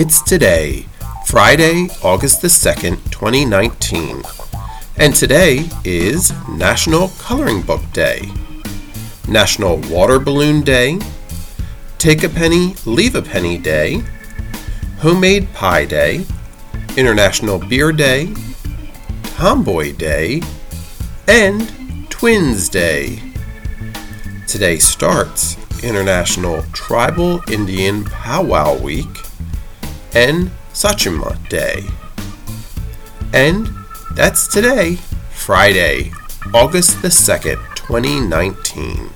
It's today, Friday, August the 2nd, 2019. And today is National Coloring Book Day, National Water Balloon Day, Take a Penny, Leave a Penny Day, Homemade Pie Day, International Beer Day, Tomboy Day, and Twins Day. Today starts International Tribal Indian Powwow Week and Sachima Day. And that's today, Friday, August the 2nd, 2019.